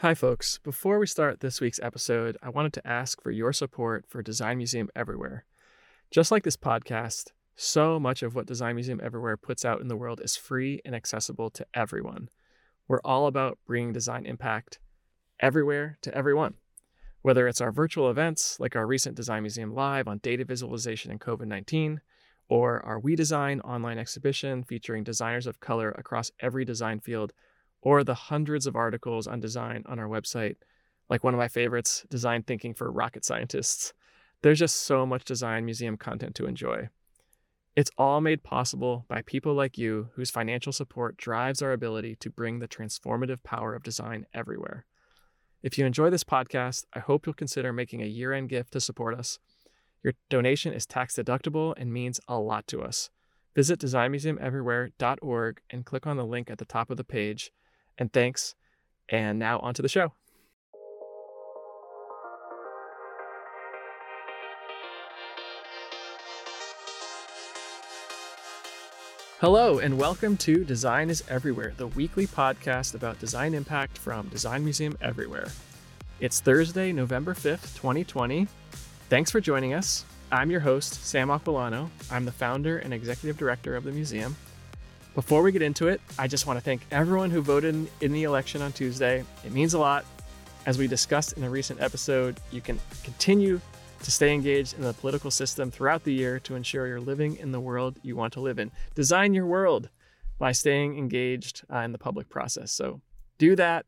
Hi, folks. Before we start this week's episode, I wanted to ask for your support for Design Museum Everywhere. Just like this podcast, so much of what Design Museum Everywhere puts out in the world is free and accessible to everyone. We're all about bringing design impact everywhere to everyone. Whether it's our virtual events, like our recent Design Museum Live on data visualization and COVID 19, or our We Design online exhibition featuring designers of color across every design field or the hundreds of articles on design on our website, like one of my favorites, Design Thinking for Rocket Scientists. There's just so much design museum content to enjoy. It's all made possible by people like you whose financial support drives our ability to bring the transformative power of design everywhere. If you enjoy this podcast, I hope you'll consider making a year end gift to support us. Your donation is tax deductible and means a lot to us. Visit designmuseumeverywhere.org and click on the link at the top of the page and thanks. And now onto the show. Hello, and welcome to Design is Everywhere, the weekly podcast about design impact from Design Museum Everywhere. It's Thursday, November 5th, 2020. Thanks for joining us. I'm your host, Sam Aquillano. I'm the founder and executive director of the museum. Before we get into it, I just want to thank everyone who voted in the election on Tuesday. It means a lot. As we discussed in a recent episode, you can continue to stay engaged in the political system throughout the year to ensure you're living in the world you want to live in. Design your world by staying engaged uh, in the public process. So do that.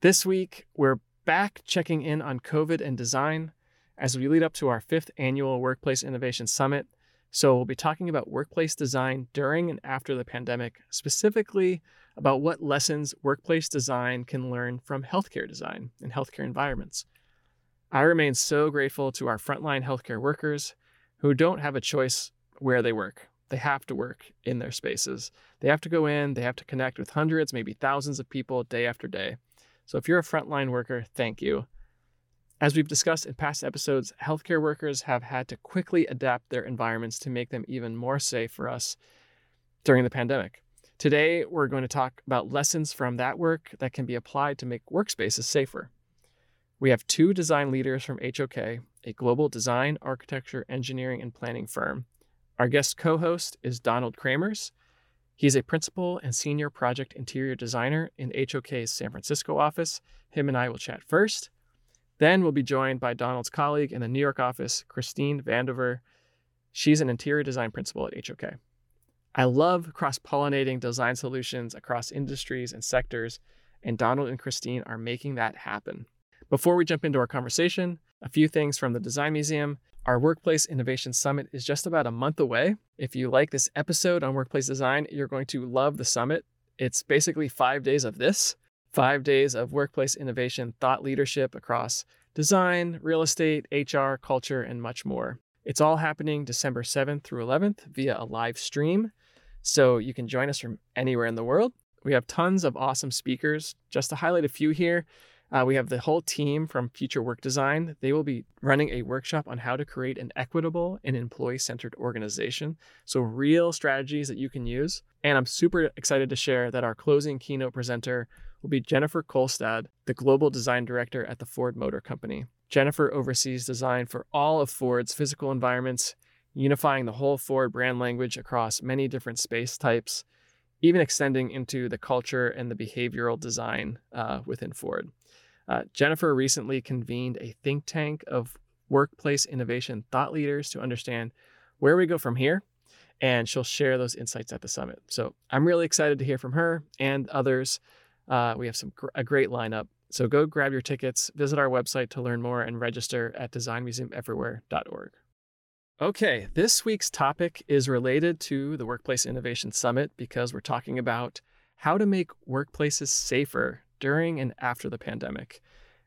This week, we're back checking in on COVID and design as we lead up to our fifth annual Workplace Innovation Summit. So, we'll be talking about workplace design during and after the pandemic, specifically about what lessons workplace design can learn from healthcare design and healthcare environments. I remain so grateful to our frontline healthcare workers who don't have a choice where they work. They have to work in their spaces. They have to go in, they have to connect with hundreds, maybe thousands of people day after day. So, if you're a frontline worker, thank you. As we've discussed in past episodes, healthcare workers have had to quickly adapt their environments to make them even more safe for us during the pandemic. Today, we're going to talk about lessons from that work that can be applied to make workspaces safer. We have two design leaders from HOK, a global design, architecture, engineering, and planning firm. Our guest co host is Donald Kramers. He's a principal and senior project interior designer in HOK's San Francisco office. Him and I will chat first. Then we'll be joined by Donald's colleague in the New York office, Christine Vandover. She's an interior design principal at HOK. I love cross pollinating design solutions across industries and sectors, and Donald and Christine are making that happen. Before we jump into our conversation, a few things from the Design Museum. Our Workplace Innovation Summit is just about a month away. If you like this episode on workplace design, you're going to love the summit. It's basically five days of this five days of workplace innovation, thought leadership across design, real estate, HR, culture, and much more. It's all happening December 7th through 11th via a live stream. So you can join us from anywhere in the world. We have tons of awesome speakers. Just to highlight a few here, uh, we have the whole team from Future Work Design. They will be running a workshop on how to create an equitable and employee centered organization. So, real strategies that you can use. And I'm super excited to share that our closing keynote presenter will be Jennifer Kolstad, the Global Design Director at the Ford Motor Company. Jennifer oversees design for all of Ford's physical environments, unifying the whole Ford brand language across many different space types, even extending into the culture and the behavioral design uh, within Ford. Uh, Jennifer recently convened a think tank of workplace innovation thought leaders to understand where we go from here, and she'll share those insights at the summit. So I'm really excited to hear from her and others uh, we have some gr- a great lineup. So go grab your tickets, visit our website to learn more, and register at designmuseumeverywhere.org. Okay, this week's topic is related to the Workplace Innovation Summit because we're talking about how to make workplaces safer during and after the pandemic.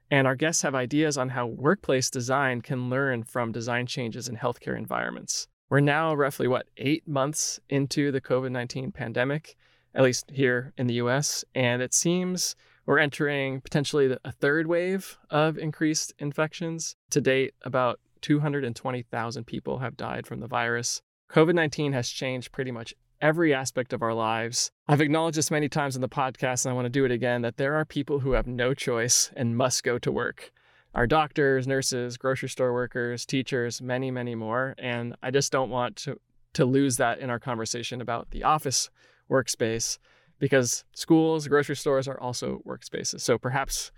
And our guests have ideas on how workplace design can learn from design changes in healthcare environments. We're now roughly, what, eight months into the COVID 19 pandemic at least here in the US. And it seems we're entering potentially a third wave of increased infections. To date, about 220,000 people have died from the virus. COVID 19 has changed pretty much every aspect of our lives. I've acknowledged this many times in the podcast, and I want to do it again that there are people who have no choice and must go to work. Our doctors, nurses, grocery store workers, teachers, many, many more. And I just don't want to, to lose that in our conversation about the office workspace because schools, grocery stores are also workspaces. So perhaps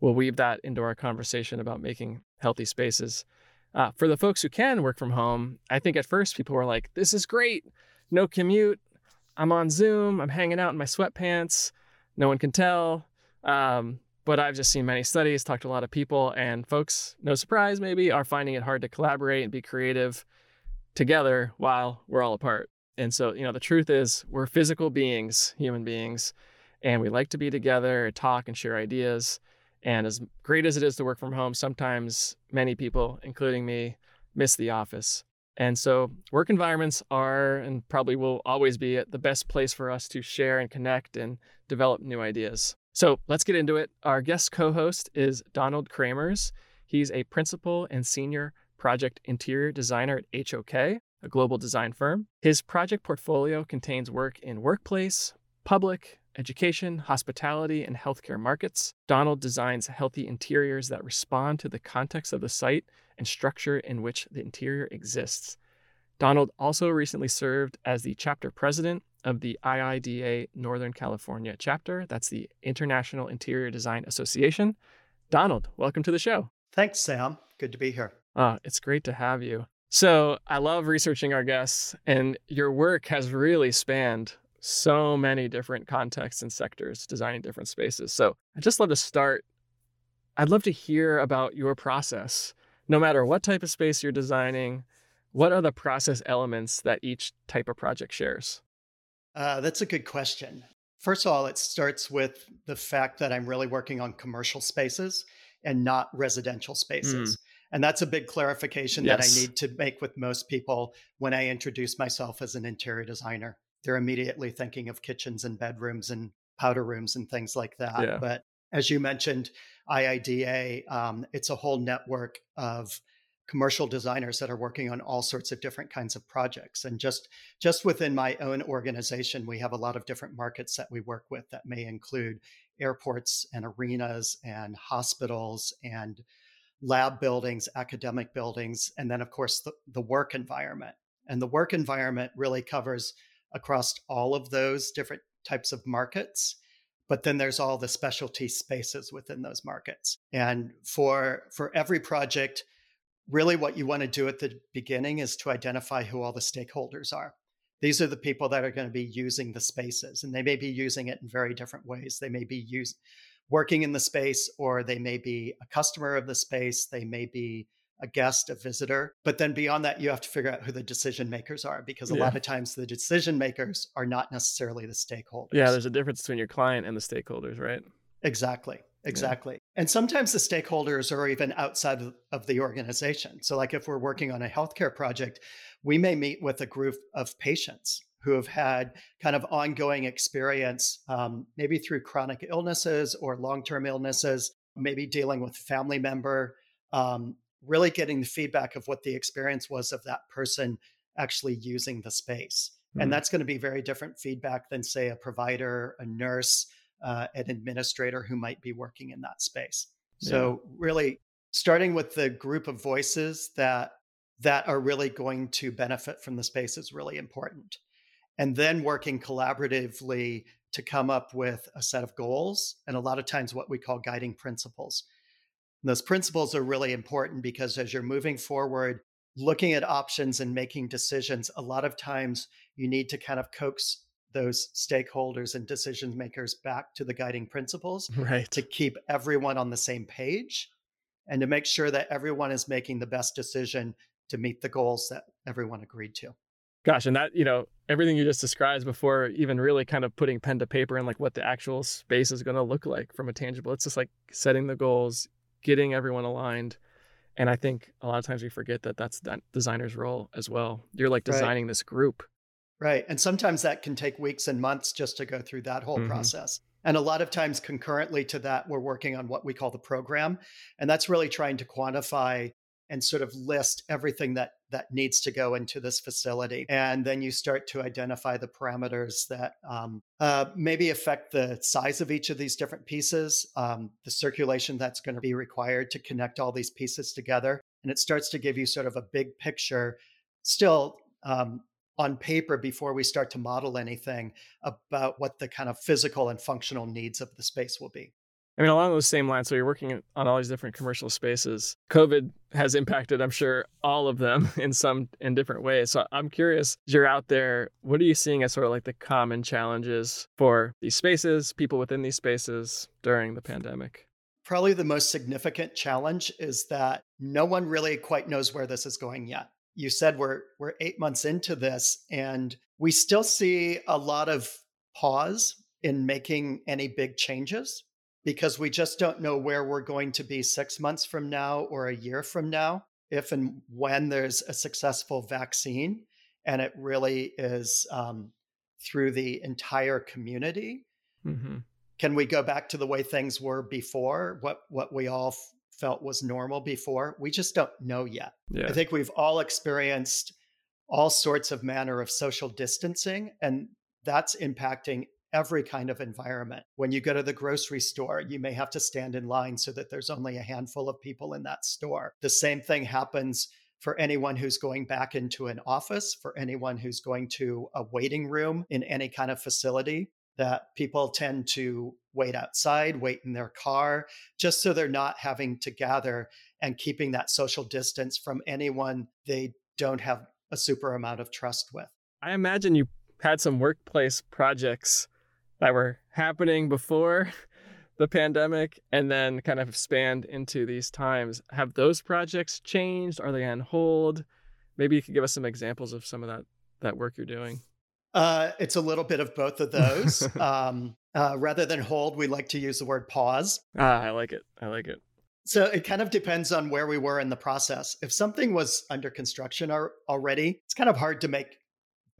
we'll weave that into our conversation about making healthy spaces. Uh, for the folks who can work from home, I think at first people were like, this is great. No commute. I'm on Zoom. I'm hanging out in my sweatpants. No one can tell. Um, but I've just seen many studies, talked to a lot of people, and folks, no surprise maybe, are finding it hard to collaborate and be creative together while we're all apart. And so, you know, the truth is we're physical beings, human beings, and we like to be together, talk, and share ideas. And as great as it is to work from home, sometimes many people, including me, miss the office. And so, work environments are and probably will always be the best place for us to share and connect and develop new ideas. So, let's get into it. Our guest co host is Donald Kramers. He's a principal and senior project interior designer at HOK, a global design firm. His project portfolio contains work in workplace, public, education, hospitality, and healthcare markets. Donald designs healthy interiors that respond to the context of the site and structure in which the interior exists. Donald also recently served as the chapter president of the IIDA Northern California chapter. That's the International Interior Design Association. Donald, welcome to the show. Thanks, Sam. Good to be here. Uh, it's great to have you. So, I love researching our guests, and your work has really spanned so many different contexts and sectors designing different spaces. So I'd just love to start. I'd love to hear about your process, no matter what type of space you're designing. What are the process elements that each type of project shares? Uh, that's a good question. First of all, it starts with the fact that I'm really working on commercial spaces and not residential spaces. Mm. And that's a big clarification yes. that I need to make with most people when I introduce myself as an interior designer they're immediately thinking of kitchens and bedrooms and powder rooms and things like that. Yeah. But as you mentioned, IIDA, um, it's a whole network of commercial designers that are working on all sorts of different kinds of projects and just just within my own organization we have a lot of different markets that we work with that may include airports and arenas and hospitals and lab buildings academic buildings and then of course the, the work environment. And the work environment really covers across all of those different types of markets but then there's all the specialty spaces within those markets. And for for every project really what you want to do at the beginning is to identify who all the stakeholders are. These are the people that are going to be using the spaces and they may be using it in very different ways. They may be use, working in the space or they may be a customer of the space they may be a guest, a visitor. But then beyond that, you have to figure out who the decision makers are because a yeah. lot of times the decision makers are not necessarily the stakeholders. Yeah, there's a difference between your client and the stakeholders, right? Exactly. Exactly. Yeah. And sometimes the stakeholders are even outside of the organization. So, like if we're working on a healthcare project, we may meet with a group of patients who have had kind of ongoing experience, um, maybe through chronic illnesses or long term illnesses, maybe dealing with a family member um, really getting the feedback of what the experience was of that person actually using the space. Mm-hmm. And that's going to be very different feedback than, say, a provider, a nurse, uh, an administrator who might be working in that space. Yeah. So, really, starting with the group of voices that that are really going to benefit from the space is really important. And then working collaboratively to come up with a set of goals and a lot of times what we call guiding principles. And those principles are really important because as you're moving forward, looking at options and making decisions, a lot of times you need to kind of coax those stakeholders and decision makers back to the guiding principles right. to keep everyone on the same page and to make sure that everyone is making the best decision to meet the goals that everyone agreed to. Gosh, and that, you know, everything you just described before even really kind of putting pen to paper and like what the actual space is going to look like from a tangible. It's just like setting the goals, getting everyone aligned. And I think a lot of times we forget that that's that designer's role as well. You're like designing right. this group. Right. And sometimes that can take weeks and months just to go through that whole mm-hmm. process. And a lot of times, concurrently to that, we're working on what we call the program. And that's really trying to quantify and sort of list everything that that needs to go into this facility. And then you start to identify the parameters that um, uh, maybe affect the size of each of these different pieces, um, the circulation that's going to be required to connect all these pieces together. And it starts to give you sort of a big picture, still um, on paper before we start to model anything about what the kind of physical and functional needs of the space will be. I mean, along those same lines, so you're working on all these different commercial spaces. COVID has impacted, I'm sure, all of them in some in different ways. So I'm curious, you're out there, what are you seeing as sort of like the common challenges for these spaces, people within these spaces during the pandemic? Probably the most significant challenge is that no one really quite knows where this is going yet. You said we're we're 8 months into this and we still see a lot of pause in making any big changes because we just don't know where we're going to be six months from now or a year from now, if and when there's a successful vaccine. And it really is um, through the entire community. Mm-hmm. Can we go back to the way things were before? What what we all f- felt was normal before? We just don't know yet. Yeah. I think we've all experienced all sorts of manner of social distancing, and that's impacting every kind of environment. When you go to the grocery store, you may have to stand in line so that there's only a handful of people in that store. The same thing happens for anyone who's going back into an office, for anyone who's going to a waiting room in any kind of facility, that people tend to wait outside, wait in their car, just so they're not having to gather and keeping that social distance from anyone they don't have a super amount of trust with. I imagine you had some workplace projects that were happening before the pandemic and then kind of spanned into these times. Have those projects changed? Are they on hold? Maybe you could give us some examples of some of that that work you're doing. Uh, it's a little bit of both of those. um, uh, rather than hold, we like to use the word pause. Ah, I like it. I like it. So it kind of depends on where we were in the process. If something was under construction already, it's kind of hard to make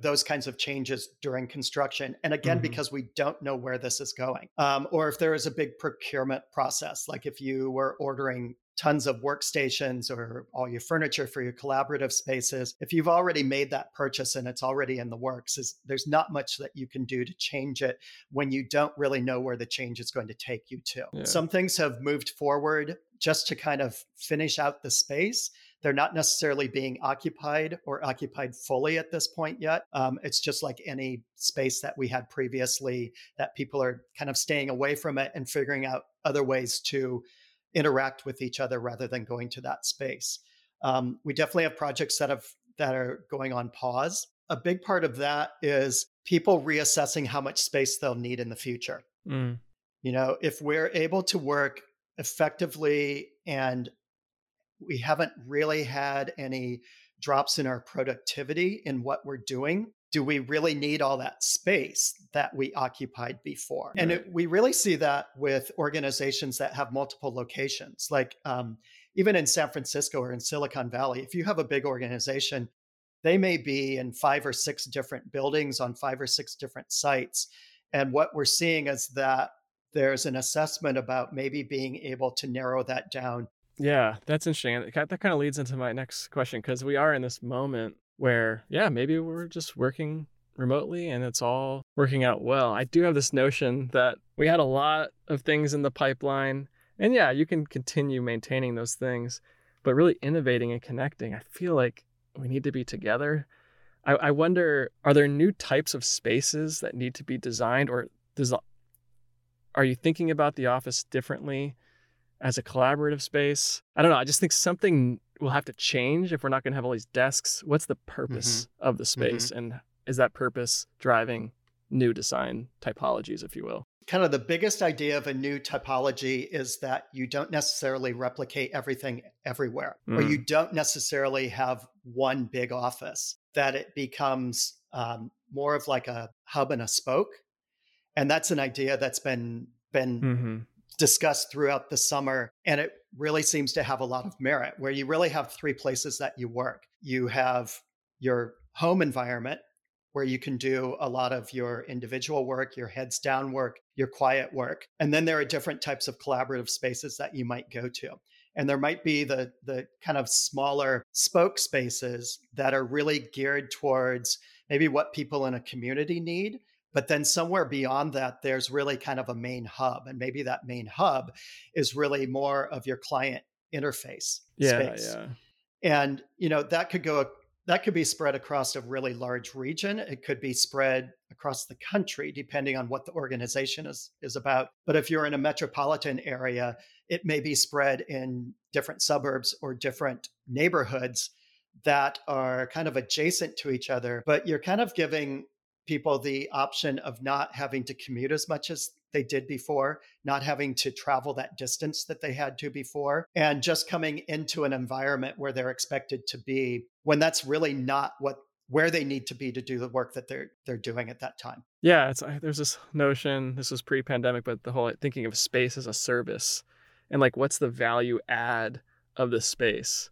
those kinds of changes during construction. And again, mm-hmm. because we don't know where this is going. Um, or if there is a big procurement process, like if you were ordering tons of workstations or all your furniture for your collaborative spaces if you've already made that purchase and it's already in the works is there's not much that you can do to change it when you don't really know where the change is going to take you to yeah. some things have moved forward just to kind of finish out the space they're not necessarily being occupied or occupied fully at this point yet. Um, it's just like any space that we had previously that people are kind of staying away from it and figuring out other ways to interact with each other rather than going to that space. Um, we definitely have projects that have that are going on pause. A big part of that is people reassessing how much space they'll need in the future. Mm. You know, if we're able to work effectively and we haven't really had any drops in our productivity in what we're doing. Do we really need all that space that we occupied before? Right. And it, we really see that with organizations that have multiple locations. Like um, even in San Francisco or in Silicon Valley, if you have a big organization, they may be in five or six different buildings on five or six different sites. And what we're seeing is that there's an assessment about maybe being able to narrow that down yeah, that's interesting. That kind of leads into my next question because we are in this moment where, yeah, maybe we're just working remotely and it's all working out well. I do have this notion that we had a lot of things in the pipeline. And yeah, you can continue maintaining those things, but really innovating and connecting. I feel like we need to be together. I, I wonder are there new types of spaces that need to be designed or does, are you thinking about the office differently? As a collaborative space. I don't know. I just think something will have to change if we're not going to have all these desks. What's the purpose mm-hmm. of the space? Mm-hmm. And is that purpose driving new design typologies, if you will? Kind of the biggest idea of a new typology is that you don't necessarily replicate everything everywhere, mm. or you don't necessarily have one big office, that it becomes um, more of like a hub and a spoke. And that's an idea that's been been mm-hmm discussed throughout the summer. And it really seems to have a lot of merit where you really have three places that you work. You have your home environment where you can do a lot of your individual work, your heads down work, your quiet work. And then there are different types of collaborative spaces that you might go to. And there might be the, the kind of smaller spoke spaces that are really geared towards maybe what people in a community need. But then somewhere beyond that, there's really kind of a main hub. And maybe that main hub is really more of your client interface yeah, space. Yeah. And, you know, that could go that could be spread across a really large region. It could be spread across the country, depending on what the organization is, is about. But if you're in a metropolitan area, it may be spread in different suburbs or different neighborhoods that are kind of adjacent to each other. But you're kind of giving people the option of not having to commute as much as they did before, not having to travel that distance that they had to before, and just coming into an environment where they're expected to be when that's really not what where they need to be to do the work that they're they're doing at that time. Yeah, it's there's this notion. This was pre-pandemic, but the whole thinking of space as a service, and like what's the value add of the space.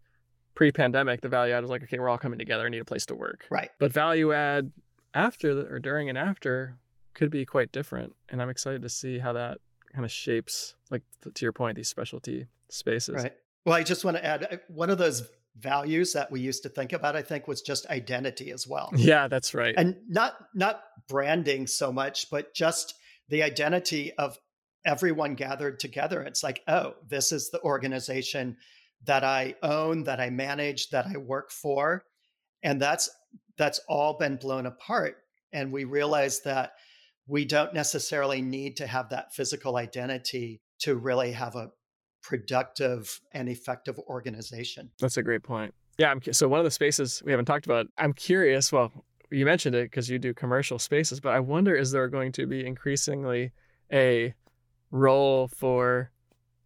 Pre-pandemic, the value add was like, okay, we're all coming together. I need a place to work. Right. But value add after the, or during and after could be quite different. And I'm excited to see how that kind of shapes, like to your point, these specialty spaces. Right. Well, I just want to add uh, one of those values that we used to think about i think was just identity as well yeah that's right and not not branding so much but just the identity of everyone gathered together it's like oh this is the organization that i own that i manage that i work for and that's that's all been blown apart and we realize that we don't necessarily need to have that physical identity to really have a productive and effective organization. That's a great point. Yeah, I'm, so one of the spaces we haven't talked about, I'm curious. Well, you mentioned it because you do commercial spaces, but I wonder is there going to be increasingly a role for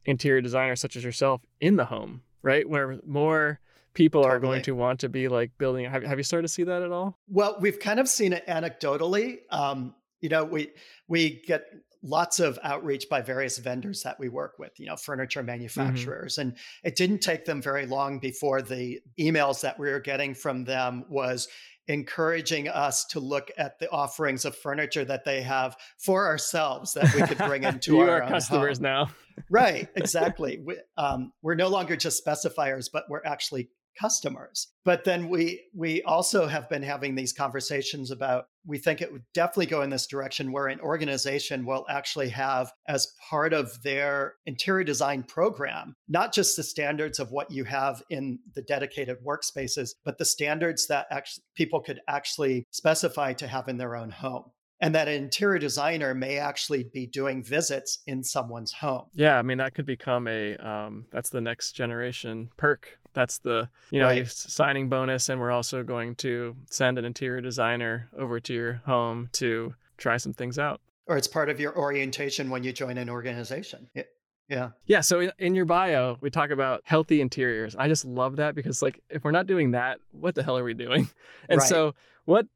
interior designers such as yourself in the home, right? Where more people totally. are going to want to be like building. Have, have you started to see that at all? Well, we've kind of seen it anecdotally. Um, you know, we we get lots of outreach by various vendors that we work with, you know, furniture mm-hmm. manufacturers. Mm-hmm. And it didn't take them very long before the emails that we were getting from them was encouraging us to look at the offerings of furniture that they have for ourselves that we could bring into our, our customers home. now. right, exactly. We, um, we're no longer just specifiers, but we're actually customers. But then we we also have been having these conversations about we think it would definitely go in this direction where an organization will actually have as part of their interior design program not just the standards of what you have in the dedicated workspaces but the standards that actually people could actually specify to have in their own home and that an interior designer may actually be doing visits in someone's home. Yeah, I mean that could become a um, that's the next generation perk. That's the you know right. signing bonus, and we're also going to send an interior designer over to your home to try some things out. Or it's part of your orientation when you join an organization. Yeah. Yeah. So in your bio, we talk about healthy interiors. I just love that because, like, if we're not doing that, what the hell are we doing? And right. so, what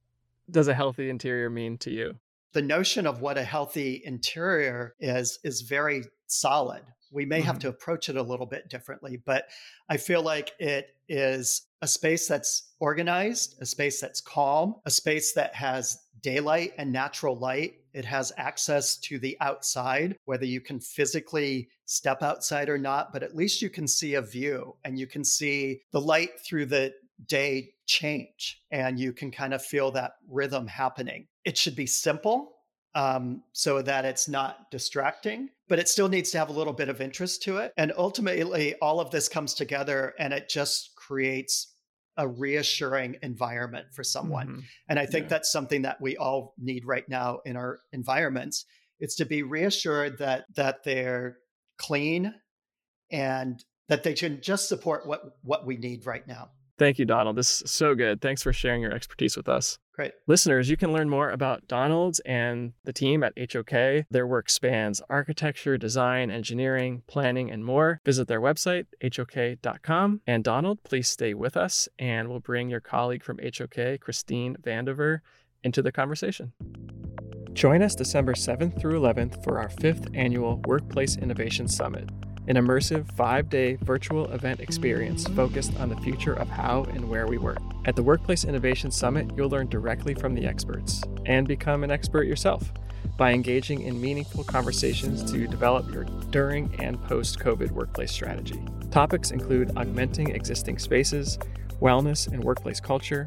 does a healthy interior mean to you? The notion of what a healthy interior is is very solid. We may mm-hmm. have to approach it a little bit differently, but I feel like it is a space that's organized, a space that's calm, a space that has daylight and natural light. It has access to the outside, whether you can physically step outside or not, but at least you can see a view and you can see the light through the day change and you can kind of feel that rhythm happening. It should be simple um, so that it's not distracting, but it still needs to have a little bit of interest to it. And ultimately, all of this comes together and it just creates a reassuring environment for someone. Mm-hmm. And I think yeah. that's something that we all need right now in our environments. It's to be reassured that that they're clean and that they can just support what what we need right now. Thank you, Donald. This is so good. Thanks for sharing your expertise with us. Great. Listeners, you can learn more about Donald's and the team at HOK. Their work spans architecture, design, engineering, planning, and more. Visit their website, hok.com. And Donald, please stay with us, and we'll bring your colleague from HOK, Christine Vandover, into the conversation. Join us December 7th through 11th for our fifth annual Workplace Innovation Summit an immersive five day virtual event experience focused on the future of how and where we work. At the Workplace Innovation Summit, you'll learn directly from the experts and become an expert yourself by engaging in meaningful conversations to develop your during and post COVID workplace strategy. Topics include augmenting existing spaces, wellness and workplace culture,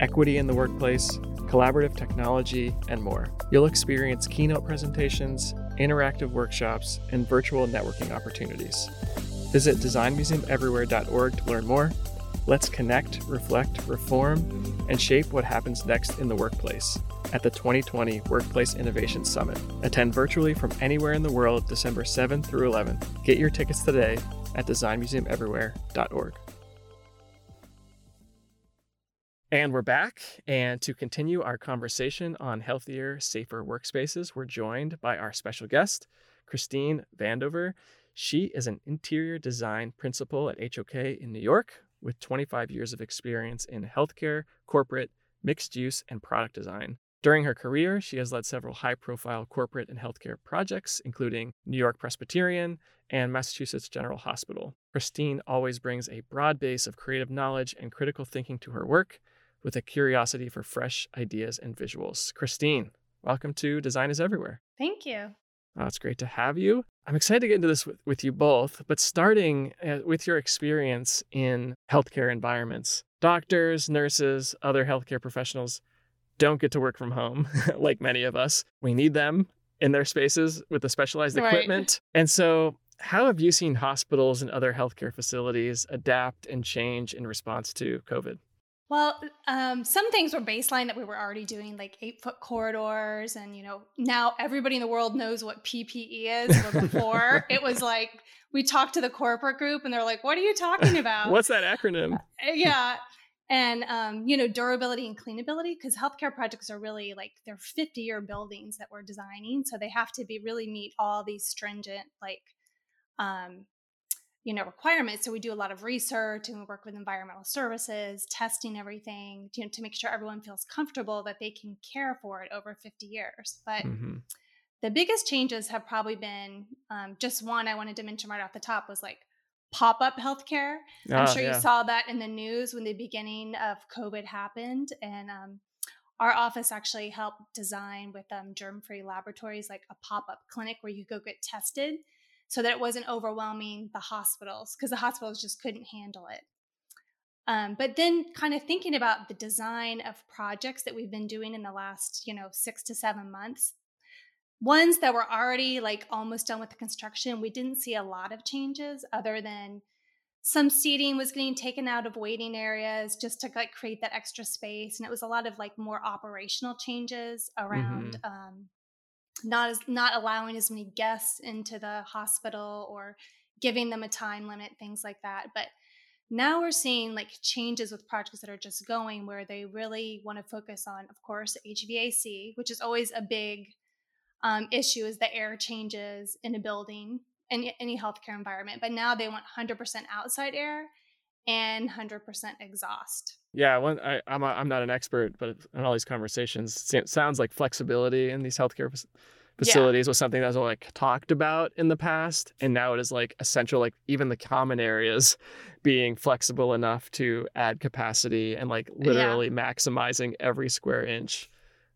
equity in the workplace, collaborative technology, and more. You'll experience keynote presentations, interactive workshops, and virtual networking opportunities. Visit designmuseumeverywhere.org to learn more. Let's connect, reflect, reform, and shape what happens next in the workplace at the 2020 Workplace Innovation Summit. Attend virtually from anywhere in the world December 7th through 11th. Get your tickets today at designmuseumeverywhere.org. And we're back. And to continue our conversation on healthier, safer workspaces, we're joined by our special guest, Christine Vandover. She is an interior design principal at HOK in New York with 25 years of experience in healthcare, corporate, mixed use, and product design. During her career, she has led several high profile corporate and healthcare projects, including New York Presbyterian and Massachusetts General Hospital. Christine always brings a broad base of creative knowledge and critical thinking to her work with a curiosity for fresh ideas and visuals. Christine, welcome to Design is Everywhere. Thank you. Oh, it's great to have you. I'm excited to get into this with, with you both, but starting uh, with your experience in healthcare environments. Doctors, nurses, other healthcare professionals, don't get to work from home like many of us. We need them in their spaces with the specialized right. equipment. And so, how have you seen hospitals and other healthcare facilities adapt and change in response to COVID? Well, um, some things were baseline that we were already doing, like eight foot corridors. And, you know, now everybody in the world knows what PPE is. But before, it was like we talked to the corporate group and they're like, what are you talking about? What's that acronym? Uh, yeah and um, you know durability and cleanability because healthcare projects are really like they're 50 year buildings that we're designing so they have to be really meet all these stringent like um, you know requirements so we do a lot of research and we work with environmental services testing everything you know, to make sure everyone feels comfortable that they can care for it over 50 years but mm-hmm. the biggest changes have probably been um, just one i wanted to mention right off the top was like pop up healthcare. I'm ah, sure yeah. you saw that in the news when the beginning of COVID happened. And um, our office actually helped design with um, Germfree Laboratories like a pop up clinic where you go get tested so that it wasn't overwhelming the hospitals because the hospitals just couldn't handle it. Um, but then kind of thinking about the design of projects that we've been doing in the last you know six to seven months ones that were already like almost done with the construction, we didn't see a lot of changes other than some seating was getting taken out of waiting areas just to like create that extra space and it was a lot of like more operational changes around mm-hmm. um, not as not allowing as many guests into the hospital or giving them a time limit things like that but now we're seeing like changes with projects that are just going where they really want to focus on of course hvac which is always a big um, issue is the air changes in a building in any healthcare environment. But now they want 100% outside air and 100% exhaust. Yeah, well, I, am a, I'm not an expert, but in all these conversations, it sounds like flexibility in these healthcare facilities yeah. was something that was like talked about in the past, and now it is like essential. Like even the common areas being flexible enough to add capacity and like literally yeah. maximizing every square inch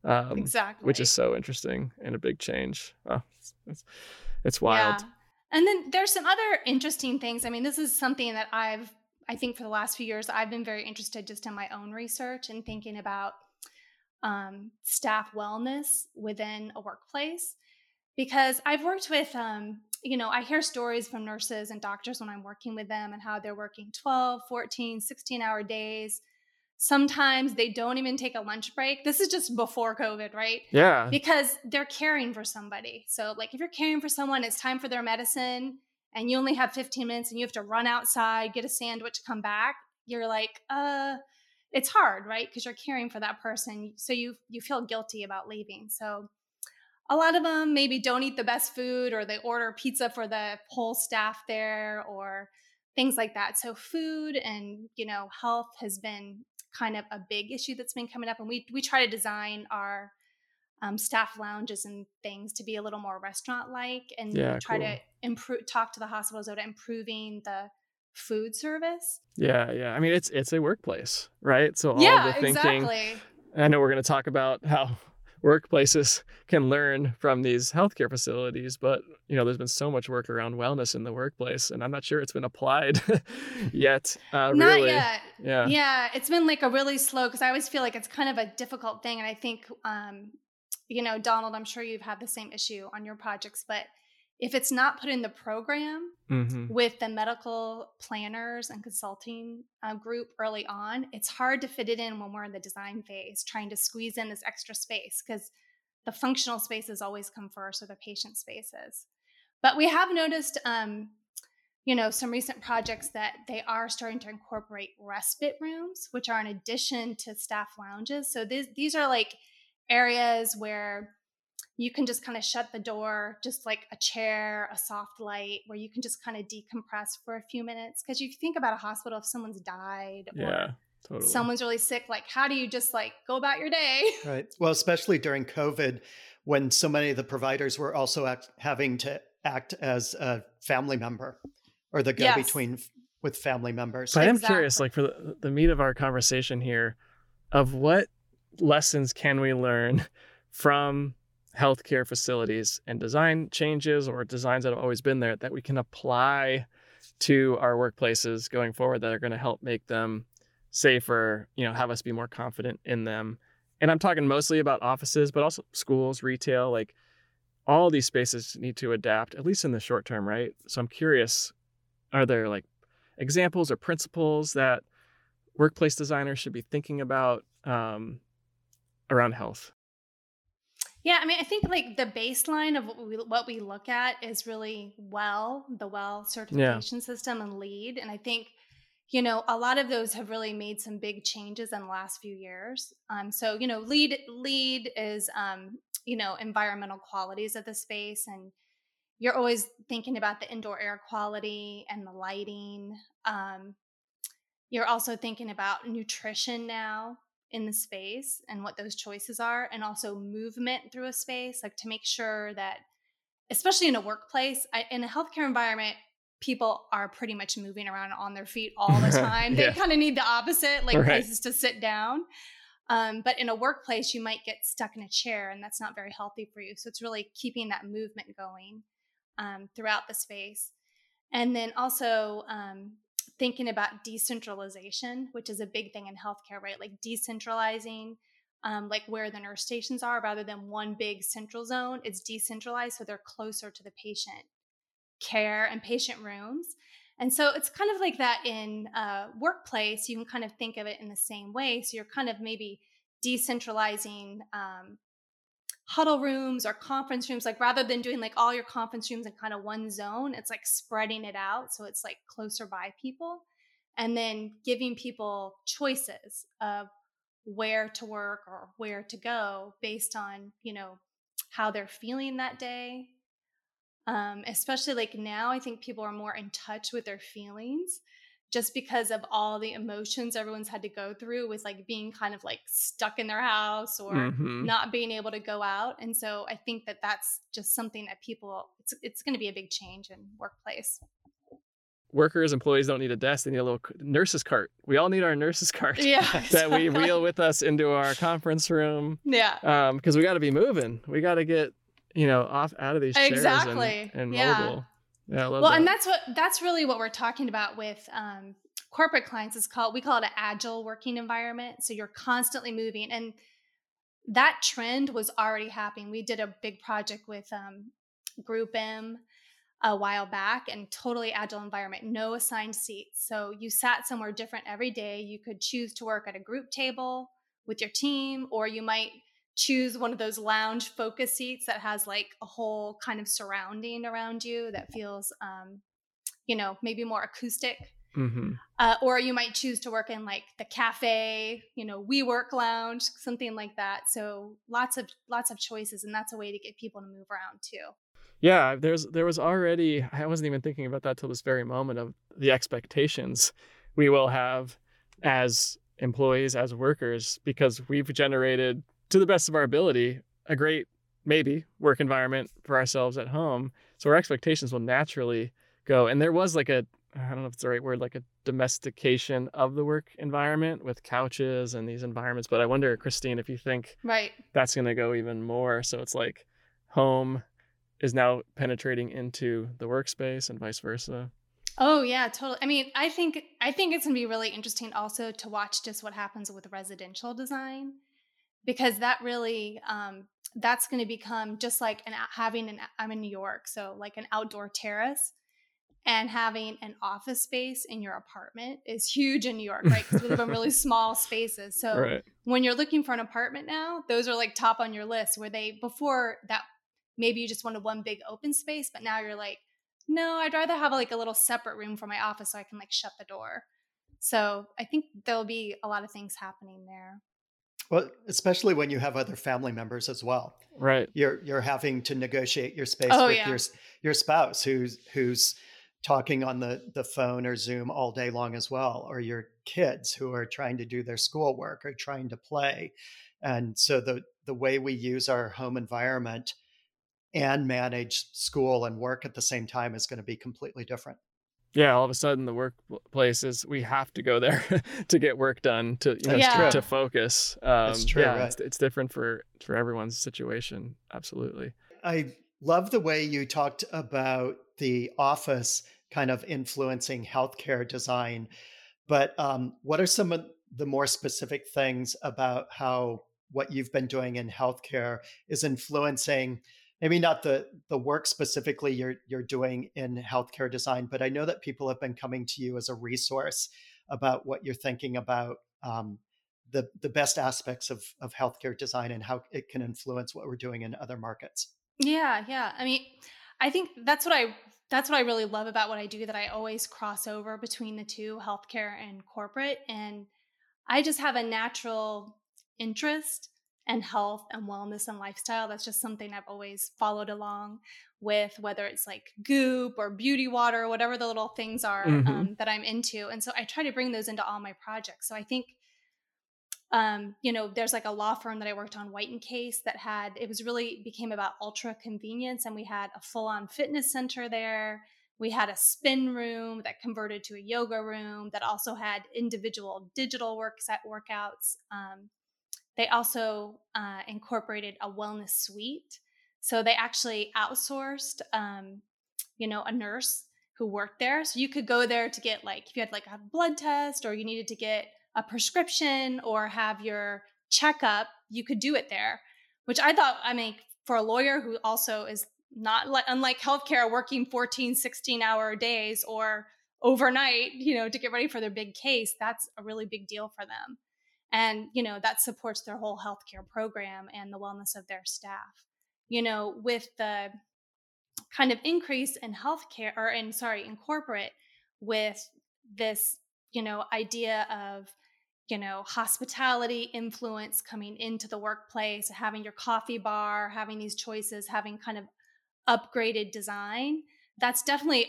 um, exactly. Which is so interesting and a big change. Oh, it's, it's, it's wild. Yeah. And then there's some other interesting things. I mean, this is something that I've, I think for the last few years, I've been very interested just in my own research and thinking about um, staff wellness within a workplace. Because I've worked with, um, you know, I hear stories from nurses and doctors when I'm working with them and how they're working 12, 14, 16 hour days Sometimes they don't even take a lunch break. This is just before COVID, right? Yeah. Because they're caring for somebody. So, like, if you're caring for someone, it's time for their medicine, and you only have 15 minutes and you have to run outside, get a sandwich, come back, you're like, uh, it's hard, right? Because you're caring for that person. So you you feel guilty about leaving. So a lot of them maybe don't eat the best food or they order pizza for the whole staff there or things like that. So food and, you know, health has been kind of a big issue that's been coming up, and we we try to design our um, staff lounges and things to be a little more restaurant like, and yeah, try cool. to improve talk to the hospitals about improving the food service. Yeah, yeah. I mean, it's it's a workplace, right? So all yeah, the thinking. Exactly. I know we're going to talk about how workplaces can learn from these healthcare facilities but you know there's been so much work around wellness in the workplace and i'm not sure it's been applied yet uh, not really. yet yeah yeah it's been like a really slow because i always feel like it's kind of a difficult thing and i think um you know donald i'm sure you've had the same issue on your projects but if it's not put in the program mm-hmm. with the medical planners and consulting uh, group early on, it's hard to fit it in when we're in the design phase, trying to squeeze in this extra space because the functional spaces always come first or the patient spaces. But we have noticed, um, you know, some recent projects that they are starting to incorporate respite rooms, which are in addition to staff lounges. So these these are like areas where you can just kind of shut the door, just like a chair, a soft light, where you can just kind of decompress for a few minutes. Because you think about a hospital, if someone's died yeah, totally. someone's really sick, like how do you just like go about your day? Right. Well, especially during COVID, when so many of the providers were also act, having to act as a family member or the go yes. between with family members. But. I'm curious, like for the, the meat of our conversation here, of what lessons can we learn from healthcare facilities and design changes or designs that have always been there that we can apply to our workplaces going forward that are going to help make them safer, you know, have us be more confident in them. And I'm talking mostly about offices, but also schools, retail, like all these spaces need to adapt, at least in the short term, right? So I'm curious, are there like examples or principles that workplace designers should be thinking about um, around health? Yeah, I mean, I think like the baseline of what we, what we look at is really well, the well certification yeah. system and LEED, And I think, you know, a lot of those have really made some big changes in the last few years. Um, so, you know, LEED LEED is, um, you know, environmental qualities of the space, and you're always thinking about the indoor air quality and the lighting. Um, you're also thinking about nutrition now in the space and what those choices are and also movement through a space like to make sure that especially in a workplace I, in a healthcare environment people are pretty much moving around on their feet all the time yeah. they kind of need the opposite like right. places to sit down um, but in a workplace you might get stuck in a chair and that's not very healthy for you so it's really keeping that movement going um, throughout the space and then also um, thinking about decentralization, which is a big thing in healthcare, right? Like decentralizing, um, like where the nurse stations are, rather than one big central zone. It's decentralized, so they're closer to the patient care and patient rooms. And so it's kind of like that in a workplace. You can kind of think of it in the same way. So you're kind of maybe decentralizing um, huddle rooms or conference rooms like rather than doing like all your conference rooms in kind of one zone it's like spreading it out so it's like closer by people and then giving people choices of where to work or where to go based on you know how they're feeling that day. Um, especially like now i think people are more in touch with their feelings just because of all the emotions everyone's had to go through with like being kind of like stuck in their house or mm-hmm. not being able to go out. And so i think that that's just something that people it's it's going to be a big change in workplace. Workers employees don't need a desk they need a little nurses cart. We all need our nurses cart yeah, that we wheel with us into our conference room yeah. um because we got to be moving. We got to get you know off out of these chairs exactly. and, and yeah. mobile yeah, well, that. and that's what that's really what we're talking about with um, corporate clients. Is called we call it an agile working environment. So you're constantly moving, and that trend was already happening. We did a big project with um, GroupM a while back, and totally agile environment, no assigned seats. So you sat somewhere different every day. You could choose to work at a group table with your team, or you might choose one of those lounge focus seats that has like a whole kind of surrounding around you that feels um you know maybe more acoustic. Mm-hmm. uh, or you might choose to work in like the cafe you know WeWork lounge something like that. So lots of lots of choices and that's a way to get people to move around too. Yeah there's there was already i wasn't even thinking about that till this very moment of the expectations we will have as employees as workers because we've generated to the best of our ability, a great maybe work environment for ourselves at home. So our expectations will naturally go. And there was like a I don't know if it's the right word, like a domestication of the work environment with couches and these environments. But I wonder, Christine, if you think right that's going to go even more. So it's like home is now penetrating into the workspace and vice versa. Oh yeah, totally. I mean, I think I think it's going to be really interesting also to watch just what happens with residential design because that really um, that's going to become just like an having an I'm in New York, so like an outdoor terrace and having an office space in your apartment is huge in New York, right? Because we live in really small spaces. So right. when you're looking for an apartment now, those are like top on your list. Where they before that maybe you just wanted one big open space, but now you're like, no, I'd rather have like a little separate room for my office so I can like shut the door. So I think there'll be a lot of things happening there. Well, especially when you have other family members as well. Right. You're you're having to negotiate your space oh, with yeah. your your spouse who's who's talking on the the phone or Zoom all day long as well, or your kids who are trying to do their schoolwork or trying to play. And so the the way we use our home environment and manage school and work at the same time is going to be completely different yeah all of a sudden the workplace is we have to go there to get work done to you know yeah. to focus um That's true, yeah right. it's, it's different for for everyone's situation absolutely i love the way you talked about the office kind of influencing healthcare design but um, what are some of the more specific things about how what you've been doing in healthcare is influencing maybe not the the work specifically you're you're doing in healthcare design, but I know that people have been coming to you as a resource about what you're thinking about um, the the best aspects of of healthcare design and how it can influence what we're doing in other markets. Yeah, yeah. I mean, I think that's what I that's what I really love about what I do that I always cross over between the two, healthcare and corporate and I just have a natural interest and health and wellness and lifestyle. That's just something I've always followed along with, whether it's like goop or beauty water, whatever the little things are mm-hmm. um, that I'm into. And so I try to bring those into all my projects. So I think, um, you know, there's like a law firm that I worked on, White and Case, that had it was really became about ultra convenience, and we had a full on fitness center there. We had a spin room that converted to a yoga room that also had individual digital work set workouts. Um, they also uh, incorporated a wellness suite. So they actually outsourced, um, you know, a nurse who worked there. So you could go there to get like, if you had like a blood test or you needed to get a prescription or have your checkup, you could do it there, which I thought, I mean, for a lawyer who also is not like, unlike healthcare, working 14, 16 hour days or overnight, you know, to get ready for their big case, that's a really big deal for them and you know that supports their whole healthcare program and the wellness of their staff. You know with the kind of increase in healthcare or in sorry in corporate with this you know idea of you know hospitality influence coming into the workplace having your coffee bar having these choices having kind of upgraded design that's definitely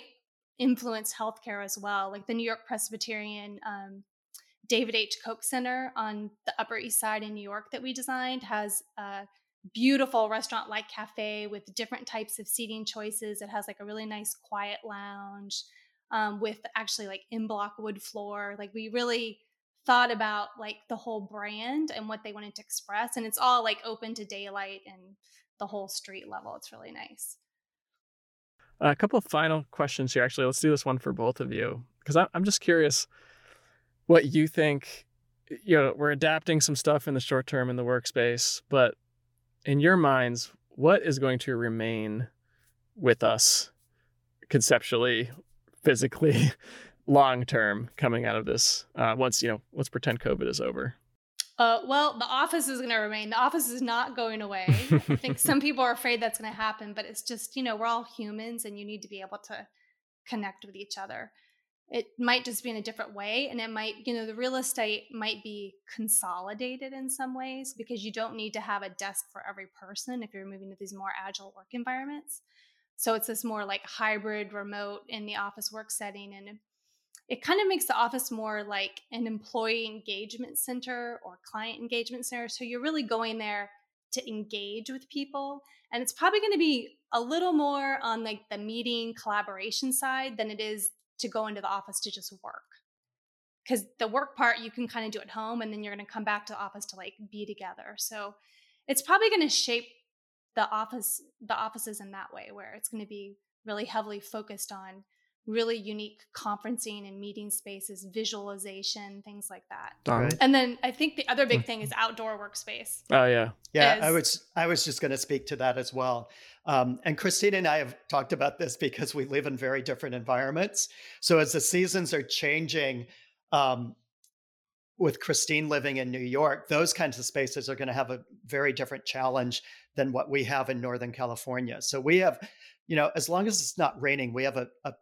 influenced healthcare as well. Like the new york presbyterian um, David H. Koch Center on the Upper East Side in New York that we designed has a beautiful restaurant like cafe with different types of seating choices. It has like a really nice quiet lounge um, with actually like in block wood floor. Like we really thought about like the whole brand and what they wanted to express. And it's all like open to daylight and the whole street level. It's really nice. A couple of final questions here. Actually, let's do this one for both of you because I'm just curious what you think you know we're adapting some stuff in the short term in the workspace but in your minds what is going to remain with us conceptually physically long term coming out of this uh, once you know let's pretend covid is over? Uh, well the office is going to remain. The office is not going away. I think some people are afraid that's going to happen but it's just you know we're all humans and you need to be able to connect with each other it might just be in a different way and it might you know the real estate might be consolidated in some ways because you don't need to have a desk for every person if you're moving to these more agile work environments. So it's this more like hybrid remote in the office work setting and it kind of makes the office more like an employee engagement center or client engagement center. So you're really going there to engage with people and it's probably going to be a little more on like the meeting collaboration side than it is to go into the office to just work. Because the work part you can kind of do at home and then you're going to come back to the office to like be together. So it's probably going to shape the office the offices in that way where it's going to be really heavily focused on really unique conferencing and meeting spaces, visualization, things like that. Right. And then I think the other big hmm. thing is outdoor workspace. Oh yeah, yeah. As, I was I was just going to speak to that as well. Um, and Christina and I have talked about this because we live in very different environments. So as the seasons are changing. Um, with Christine living in New York, those kinds of spaces are going to have a very different challenge than what we have in Northern California. So we have, you know, as long as it's not raining, we have a, a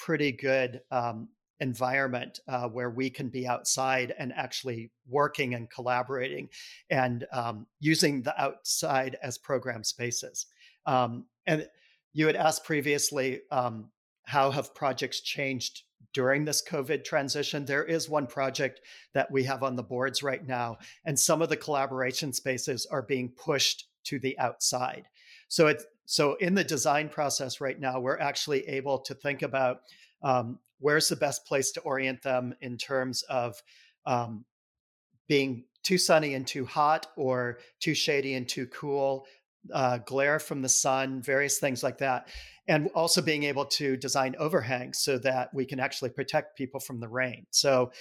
pretty good um, environment uh, where we can be outside and actually working and collaborating and um, using the outside as program spaces. Um, and you had asked previously um, how have projects changed during this COVID transition. There is one project that we have on the boards right now, and some of the collaboration spaces are being pushed to the outside. So it's so in the design process right now, we're actually able to think about um, where's the best place to orient them in terms of um, being too sunny and too hot, or too shady and too cool, uh, glare from the sun, various things like that. And also being able to design overhangs so that we can actually protect people from the rain. So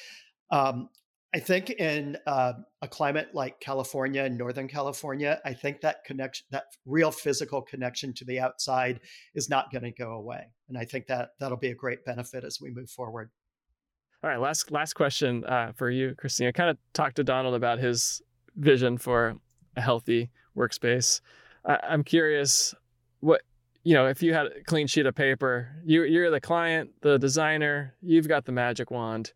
um, I think in uh, a climate like California and Northern California, I think that connection, that real physical connection to the outside, is not going to go away, and I think that that'll be a great benefit as we move forward. All right, last last question uh, for you, Christina. I kind of talked to Donald about his vision for a healthy workspace. I, I'm curious, what you know, if you had a clean sheet of paper, you you're the client, the designer, you've got the magic wand.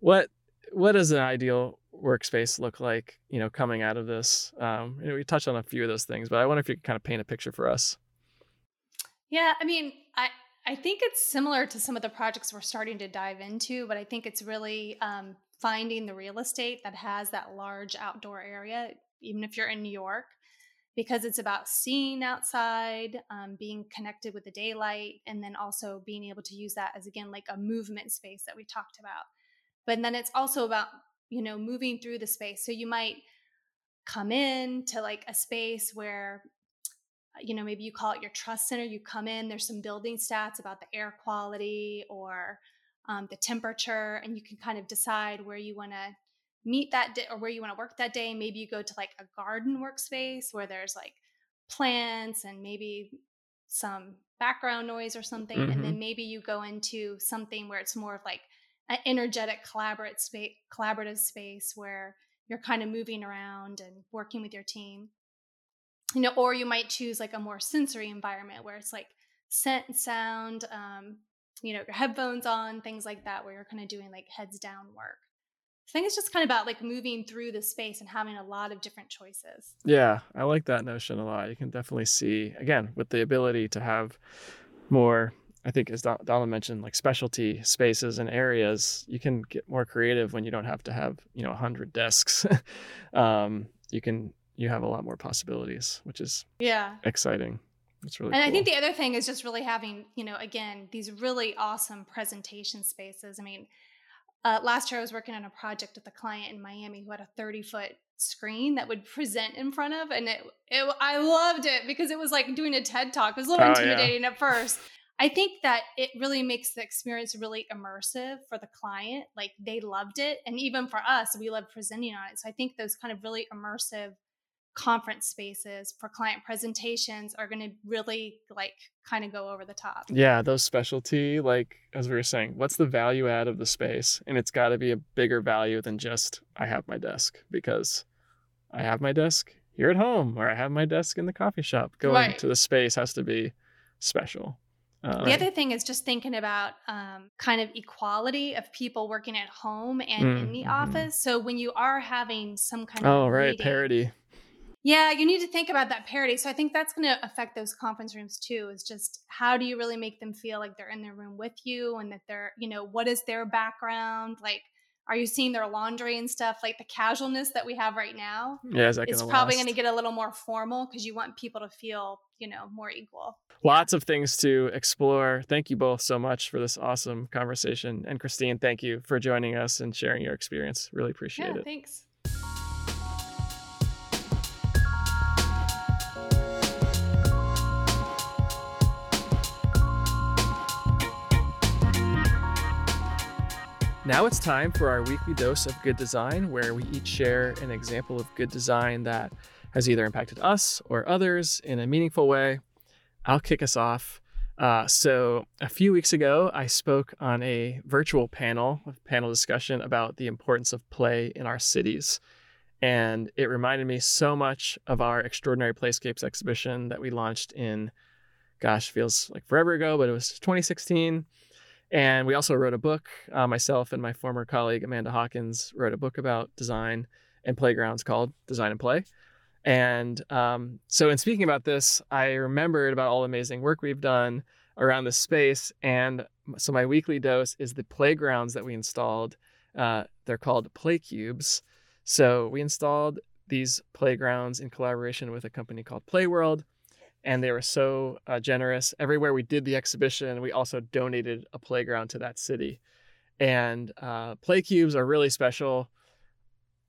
What what does an ideal workspace look like you know coming out of this? Um, you know we touched on a few of those things but i wonder if you could kind of paint a picture for us. Yeah i mean i i think it's similar to some of the projects we're starting to dive into but i think it's really um, finding the real estate that has that large outdoor area even if you're in new york because it's about seeing outside um, being connected with the daylight and then also being able to use that as again like a movement space that we talked about but then it's also about you know moving through the space. So you might come in to like a space where you know maybe you call it your trust center. You come in there's some building stats about the air quality or um, the temperature and you can kind of decide where you want to meet that day or where you want to work that day. Maybe you go to like a garden workspace where there's like plants and maybe some background noise or something mm-hmm. and then maybe you go into something where it's more of like an energetic collaborative space, collaborative space where you're kind of moving around and working with your team. You know, or you might choose like a more sensory environment where it's like scent and sound, um, you know, your headphones on, things like that, where you're kind of doing like heads down work. I think it's just kind of about like moving through the space and having a lot of different choices. Yeah, I like that notion a lot. You can definitely see, again, with the ability to have more I think as Donald mentioned, like specialty spaces and areas, you can get more creative when you don't have to have you know hundred desks. um, you can you have a lot more possibilities, which is yeah exciting. It's really and cool. I think the other thing is just really having you know again these really awesome presentation spaces. I mean, uh, last year I was working on a project with a client in Miami who had a thirty foot screen that would present in front of and it, it I loved it because it was like doing a TED talk. It was a little oh, intimidating yeah. at first, I think that it really makes the experience really immersive for the client. Like they loved it. And even for us, we love presenting on it. So I think those kind of really immersive conference spaces for client presentations are going to really like kind of go over the top. Yeah, those specialty, like as we were saying, what's the value add of the space? And it's got to be a bigger value than just I have my desk because I have my desk here at home or I have my desk in the coffee shop. Going right. to the space has to be special. Uh, the other thing is just thinking about um, kind of equality of people working at home and mm, in the mm-hmm. office. So when you are having some kind of oh right meeting, parity, yeah, you need to think about that parity. So I think that's going to affect those conference rooms too. Is just how do you really make them feel like they're in their room with you and that they're you know what is their background like. Are you seeing their laundry and stuff? Like the casualness that we have right now yeah is it's probably going to get a little more formal because you want people to feel you know more equal. Lots of things to explore. Thank you both so much for this awesome conversation. And christine thank you for joining us and sharing your experience. Really appreciate yeah, it. thanks Now it's time for our weekly dose of good design, where we each share an example of good design that has either impacted us or others in a meaningful way. I'll kick us off. Uh, so, a few weeks ago, I spoke on a virtual panel, a panel discussion about the importance of play in our cities. And it reminded me so much of our Extraordinary Playscapes exhibition that we launched in, gosh, feels like forever ago, but it was 2016. And we also wrote a book. Uh, myself and my former colleague Amanda Hawkins wrote a book about design and playgrounds called Design and Play. And um, so, in speaking about this, I remembered about all the amazing work we've done around this space. And so, my weekly dose is the playgrounds that we installed. Uh, they're called Play Cubes. So, we installed these playgrounds in collaboration with a company called Playworld and they were so uh, generous. Everywhere we did the exhibition, we also donated a playground to that city. And uh, play cubes are really special,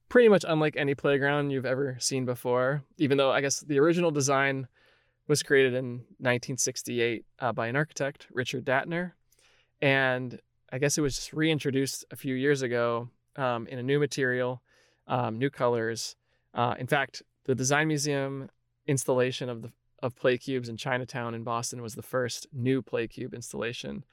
pretty much unlike any playground you've ever seen before. Even though I guess the original design was created in 1968 uh, by an architect, Richard Dattner, and I guess it was just reintroduced a few years ago um, in a new material, um, new colors. Uh, in fact, the Design Museum installation of the of play cubes in Chinatown in Boston was the first new play cube installation.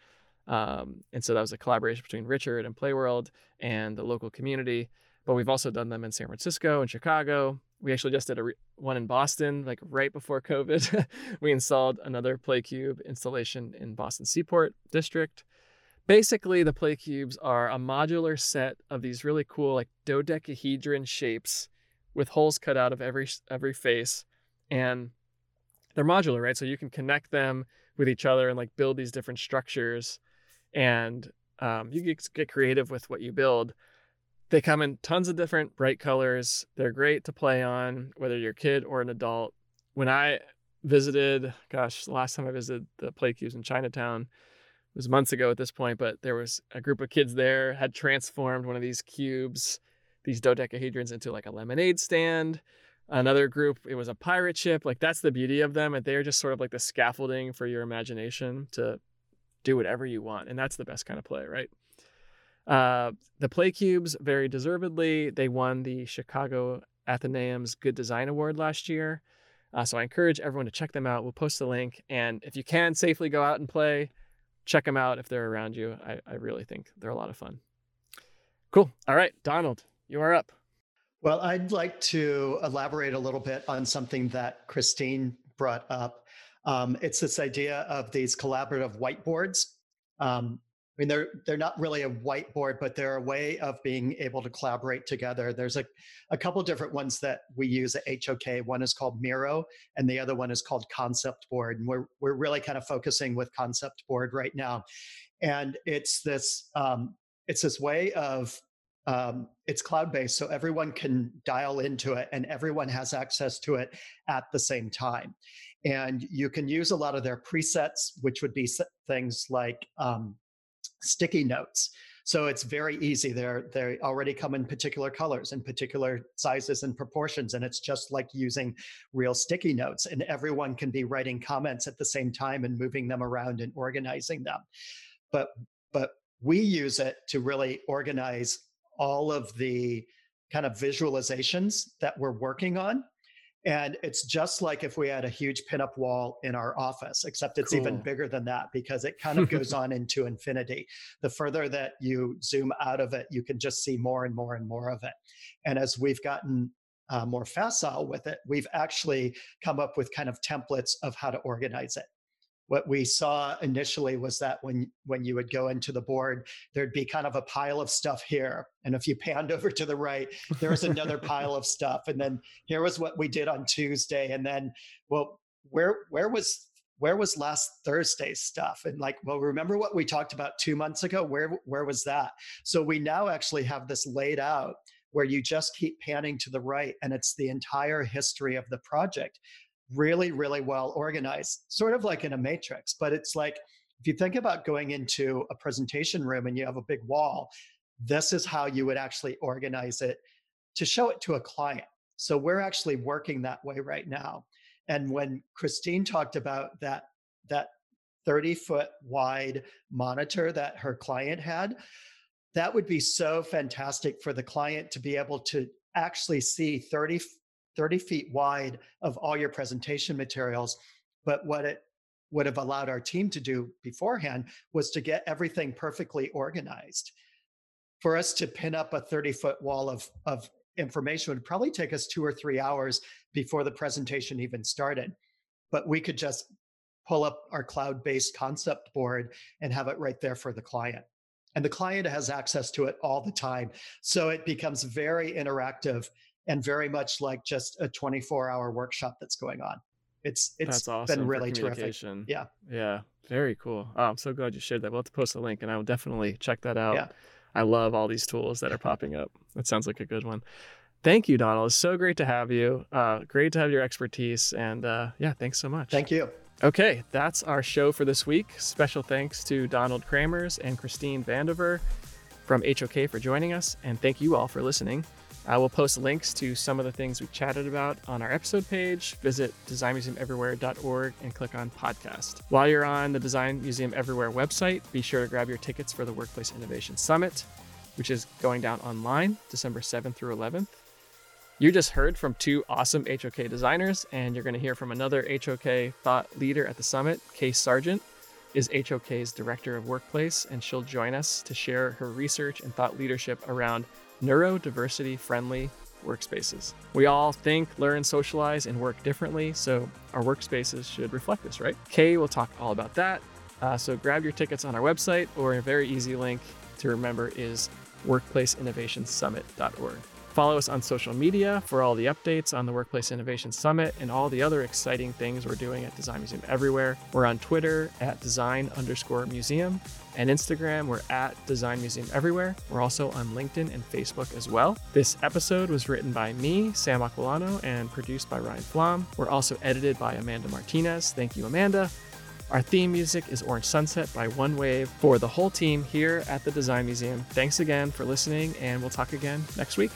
Um, and so that was a collaboration between Richard and Playworld and the local community. But we've also done them in San Francisco and Chicago. We actually just did a re- one in Boston, like right before COVID. we installed another play cube installation in Boston Seaport District. Basically, the play cubes are a modular set of these really cool, like dodecahedron shapes with holes cut out of every every face, and they're modular, right? So you can connect them with each other and like build these different structures, and um, you get, creative with what you build. They come in tons of different bright colors. They're great to play on, whether you're a kid or an adult. When I visited, gosh, the last time I visited the play cubes in Chinatown it was months ago at this point, but there was a group of kids there had transformed one of these cubes, these dodecahedrons, into like a lemonade stand another group it was a pirate ship like that's the beauty of them and they're just sort of like the scaffolding for your imagination to do whatever you want and that's the best kind of play right? Uh, the play cubes very deservedly they won the chicago athenaeum's good design award last year uh, so i encourage everyone to check them out. We'll post the link and if you can safely go out and play check them out if they're around you. I, I really think they're a lot of fun. Cool. All right donald you are up well, I'd like to elaborate a little bit on something that Christine brought up. Um, it's this idea of these collaborative whiteboards. Um, I mean, they're they're not really a whiteboard, but they're a way of being able to collaborate together. There's a, a couple different ones that we use at HOK. One is called Miro, and the other one is called Concept Board. And we're we're really kind of focusing with Concept Board right now, and it's this um, it's this way of um, it's cloud based, so everyone can dial into it and everyone has access to it at the same time. And you can use a lot of their presets, which would be things like um, sticky notes. So it's very easy. They're they already come in particular colors and particular sizes and proportions, and it's just like using real sticky notes. And everyone can be writing comments at the same time and moving them around and organizing them. But but we use it to really organize all of the kind of visualizations that we're working on. And it's just like if we had a huge pinup wall in our office, except it's cool. even bigger than that because it kind of goes on into infinity. The further that you zoom out of it, you can just see more and more and more of it. And as we've gotten uh, more facile with it, we've actually come up with kind of templates of how to organize it what we saw initially was that when when you would go into the board there'd be kind of a pile of stuff here and if you panned over to the right there was another pile of stuff and then here was what we did on tuesday and then well where where was where was last Thursday's stuff? And like, well, remember what we talked about two months ago? Where where was that? So we now actually have this laid out where you just keep panning to the right and it's the entire history of the project. Really, really well organized, sort of like in a matrix, but it's like if you think about going into a presentation room and you have a big wall, this is how you would actually organize it to show it to a client. So we're actually working that way right now. And when Christine talked about that that 30 foot wide monitor that her client had, that would be so fantastic for the client to be able to actually see 30, 30 feet wide of all your presentation materials. But what it would have allowed our team to do beforehand was to get everything perfectly organized. For us to pin up a 30 foot wall of, of information would probably take us two or three hours before the presentation even started. But we could just pull up our cloud based concept board and have it right there for the client. And the client has access to it all the time. So it becomes very interactive and very much like just a 24 hour workshop that's going on. It's it's awesome been really terrific. Yeah. Yeah. Very cool. Oh, I'm so glad you shared that. We'll have to post a link and I will definitely check that out. Yeah. I love all these tools that are popping up. That sounds like a good one. Thank you, Donald. It's so great to have you. Uh, great to have your expertise. And uh, yeah, thanks so much. Thank you. Okay, that's our show for this week. Special thanks to Donald Kramers and Christine Vandover from HOK for joining us. And thank you all for listening. I will post links to some of the things we chatted about on our episode page. Visit designmuseumeverywhere.org and click on podcast. While you're on the Design Museum Everywhere website, be sure to grab your tickets for the Workplace Innovation Summit, which is going down online December 7th through 11th. You just heard from two awesome HOK designers, and you're going to hear from another HOK thought leader at the summit. Kay Sargent is HOK's Director of Workplace, and she'll join us to share her research and thought leadership around neurodiversity friendly workspaces. We all think, learn, socialize, and work differently, so our workspaces should reflect this, right? Kay will talk all about that. Uh, so grab your tickets on our website, or a very easy link to remember is workplaceinnovationsummit.org. Follow us on social media for all the updates on the Workplace Innovation Summit and all the other exciting things we're doing at Design Museum Everywhere. We're on Twitter at design underscore museum and Instagram. We're at Design Museum Everywhere. We're also on LinkedIn and Facebook as well. This episode was written by me, Sam Aquillano, and produced by Ryan Flom. We're also edited by Amanda Martinez. Thank you, Amanda. Our theme music is Orange Sunset by One Wave. For the whole team here at the Design Museum, thanks again for listening, and we'll talk again next week.